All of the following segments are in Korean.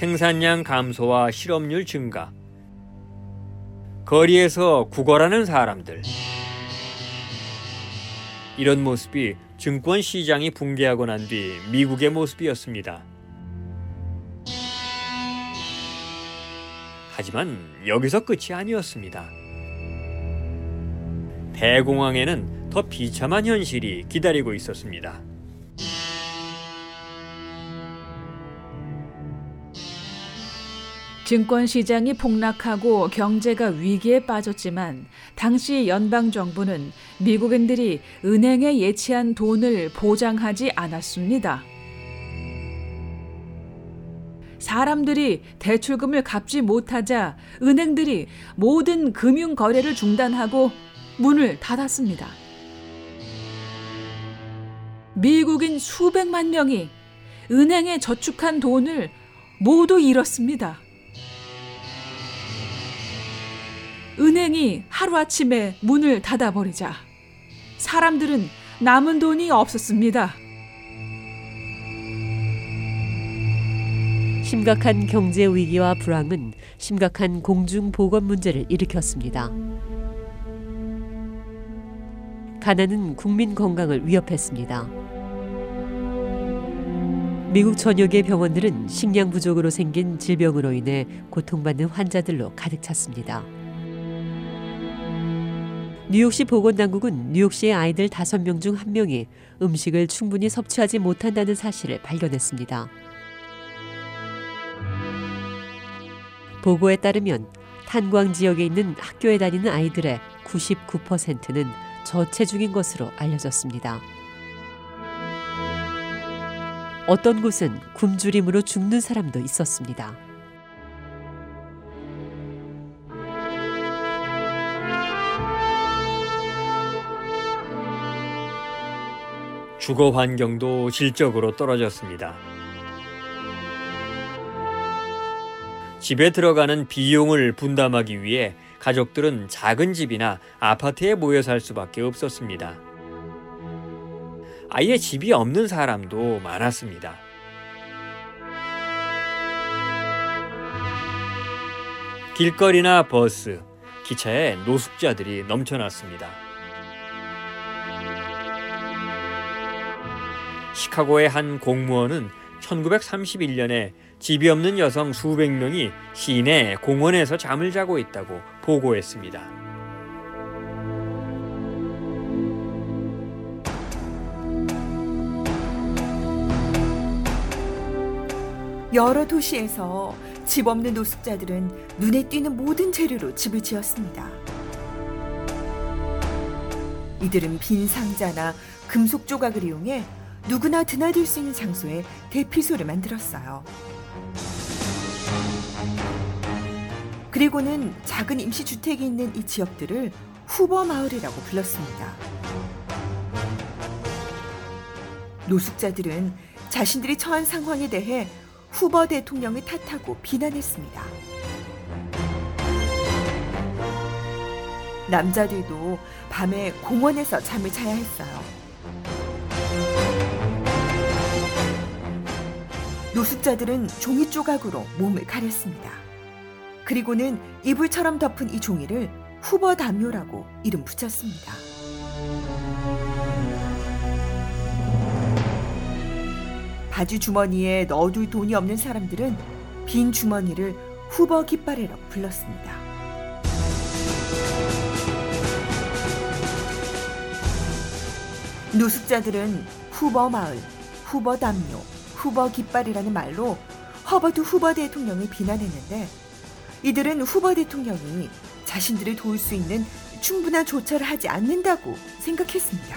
생산량 감소와 실업률 증가, 거리에서 구걸하는 사람들. 이런 모습이 증권 시장이 붕괴하고 난 뒤 미국의 모습이었습니다. 하지만 여기서 끝이 아니었습니다. 대공황에는 더 비참한 현실이 기다리고 있었습니다. 증권 시장이 폭락하고 경제가 위기에 빠졌지만 당시 연방 정부는 미국인들이 은행에 예치한 돈을 보장하지 않았습니다. 사람들이 대출금을 갚지 못하자 은행들이 모든 금융 거래를 중단하고 문을 닫았습니다. 미국인 수백만 명이 은행에 저축한 돈을 모두 잃었습니다. 은행이 하루아침에 문을 닫아버리자 사람들은 남은 돈이 없었습니다. 심각한 경제 위기와 불황은 심각한 공중 보건 문제를 일으켰습니다. 가난은 국민 건강을 위협했습니다. 미국 전역의 병원들은 식량 부족으로 생긴 질병으로 인해 고통받는 환자들로 가득 찼습니다. 뉴욕시 보건당국은 뉴욕시의 아이들 5명 중 1명이 음식을 충분히 섭취하지 못한다는 사실을 발견했습니다. 보고에 따르면 탄광 지역에 있는 학교에 다니는 아이들의 99%는 저체중인 것으로 알려졌습니다. 어떤 곳은 굶주림으로 죽는 사람도 있었습니다. 주거 환경도 질적으로 떨어졌습니다. 집에 들어가는 비용을 분담하기 위해 가족들은 작은 집이나 아파트에 모여 살 수밖에 없었습니다. 아예 집이 없는 사람도 많았습니다. 길거리나 버스, 기차에 노숙자들이 넘쳐났습니다. 시카고의 한 공무원은 1931년에 집이 없는 여성 수백 명이 시내 공원에서 잠을 자고 있다고 보고했습니다. 여러 도시에서 집 없는 노숙자들은 눈에 띄는 모든 재료로 집을 지었습니다. 이들은 빈 상자나 금속 조각을 이용해 누구나 드나들 수 있는 장소에 대피소를 만들었어요. 그리고는 작은 임시주택이 있는 이 지역들을 후버 마을이라고 불렀습니다. 노숙자들은 자신들이 처한 상황에 대해 후버 대통령을 탓하고 비난했습니다. 남자들도 밤에 공원에서 잠을 자야 했어요. 노숙자들은 종이 조각으로 몸을 가렸습니다. 그리고는 이불처럼 덮은 이 종이를 후버 담요라고 이름 붙였습니다. 바지 주머니에 넣어둘 돈이 없는 사람들은 빈 주머니를 후버 깃발이라고 불렀습니다. 노숙자들은 후버 마을, 후버 담요, 후버 깃발이라는 말로 허버트 후버 대통령을 비난했는데 이들은 후버 대통령이 자신들을 도울 수 있는 충분한 조처를 하지 않는다고 생각했습니다.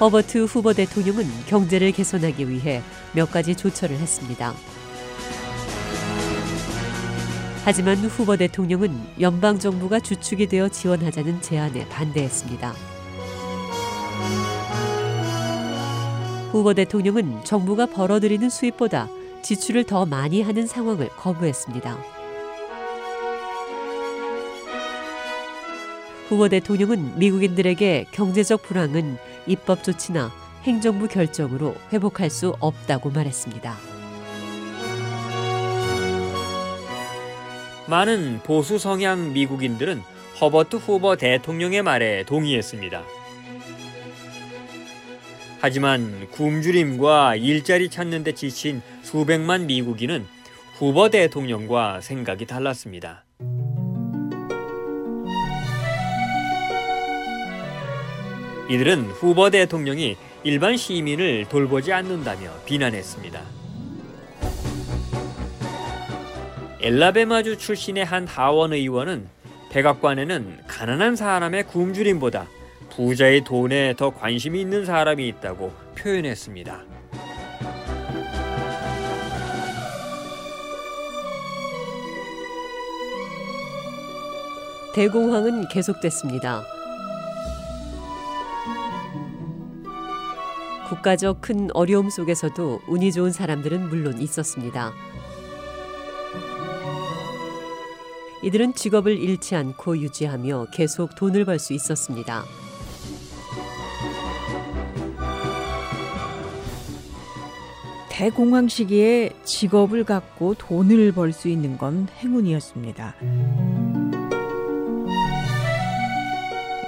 허버트 후보 대통령은 경제를 개선하기 위해 몇 가지 조처를 했습니다. 하지만 후보 대통령은 연방 정부가 주축이 되어 지원하자는 제안에 반대했습니다. 후보 대통령은 정부가 벌어들이는 수입보다 지출을 더 많이 하는 상황을 거부했습니다. 후보 대통령은 미국인들에게 경제적 불황은 입법 조치나 행정부 결정으로 회복할 수 없다고 말했습니다. 많은 보수 성향 미국인들은 허버트 후보 대통령의 말에 동의했습니다. 하지만 굶주림과 일자리 찾는 데 지친 수백만 미국인은 후보 대통령과 생각이 달랐습니다. 이들은 후보 대통령이 일반 시민을 돌보지 않는다며 비난했습니다. 엘라베마주 출신의 한 하원 의원은 백악관에는 가난한 사람의 굶주림보다 부자의 돈에 더 관심이 있는 사람이 있다고 표현했습니다. 대공황은 계속됐습니다. 국가적 큰 어려움 속에서도 운이 좋은 사람들은 물론 있었습니다. 이들은 직업을 잃지 않고 유지하며 계속 돈을 벌 수 있었습니다. 대공황 시기에 직업을 갖고 돈을 벌 수 있는 건 행운이었습니다.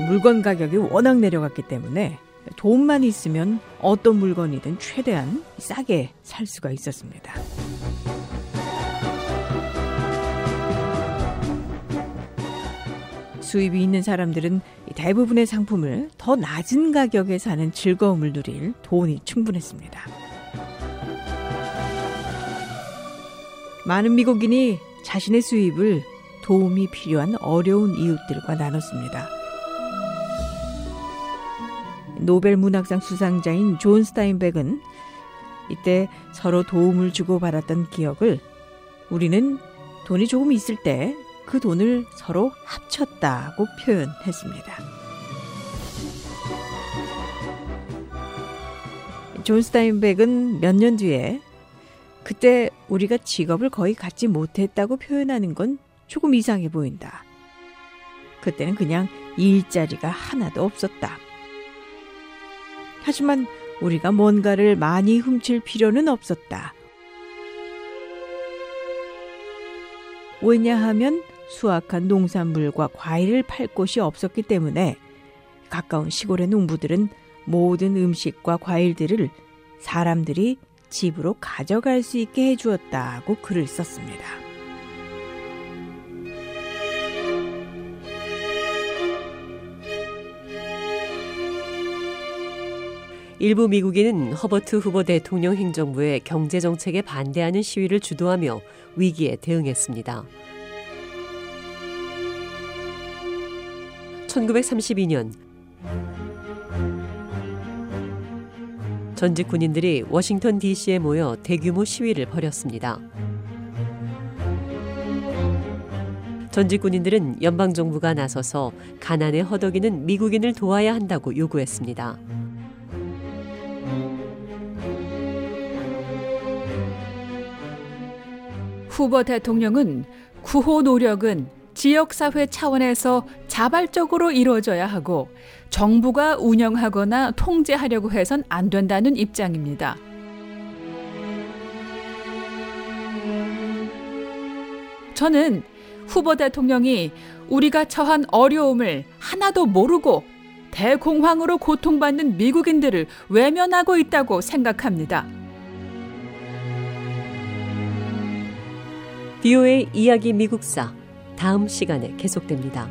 물건 가격이 워낙 내려갔기 때문에 돈만 있으면 어떤 물건이든 최대한 싸게 살 수가 있었습니다. 수입이 있는 사람들은 대부분의 상품을 더 낮은 가격에 사는 즐거움을 누릴 돈이 충분했습니다. 많은 미국인이 자신의 수입을 도움이 필요한 어려운 이웃들과 나눴습니다. 노벨 문학상 수상자인 존 스타인벡은 이때 서로 도움을 주고받았던 기억을 우리는 돈이 조금 있을 때 그 돈을 서로 합쳤다고 표현했습니다. 존 스타인벡은 몇 년 뒤에 그때 우리가 직업을 거의 갖지 못했다고 표현하는 건 조금 이상해 보인다. 그때는 그냥 일자리가 하나도 없었다. 하지만 우리가 뭔가를 많이 훔칠 필요는 없었다. 왜냐하면 수확한 농산물과 과일을 팔 곳이 없었기 때문에 가까운 시골의 농부들은 모든 음식과 과일들을 사람들이 집으로 가져갈 수 있게 해주었다고 글을 썼습니다. 일부 미국인은 허버트 후보 대통령 행정부의 경제 정책에 반대하는 시위를 주도하며 위기에 대응했습니다. 1932년 전직 군인들이 워싱턴 DC에 모여 대규모 시위를 벌였습니다. 전직 군인들은 연방 정부가 나서서 가난에 허덕이는 미국인을 도와야 한다고 요구했습니다. 후보 대통령은 구호 노력은 지역사회 차원에서 자발적으로 이루어져야 하고 정부가 운영하거나 통제하려고 해선 안 된다는 입장입니다. 저는 후보 대통령이 우리가 처한 어려움을 하나도 모르고 대공황으로 고통받는 미국인들을 외면하고 있다고 생각합니다. 비오의 이야기 미국사 다음 시간에 계속됩니다.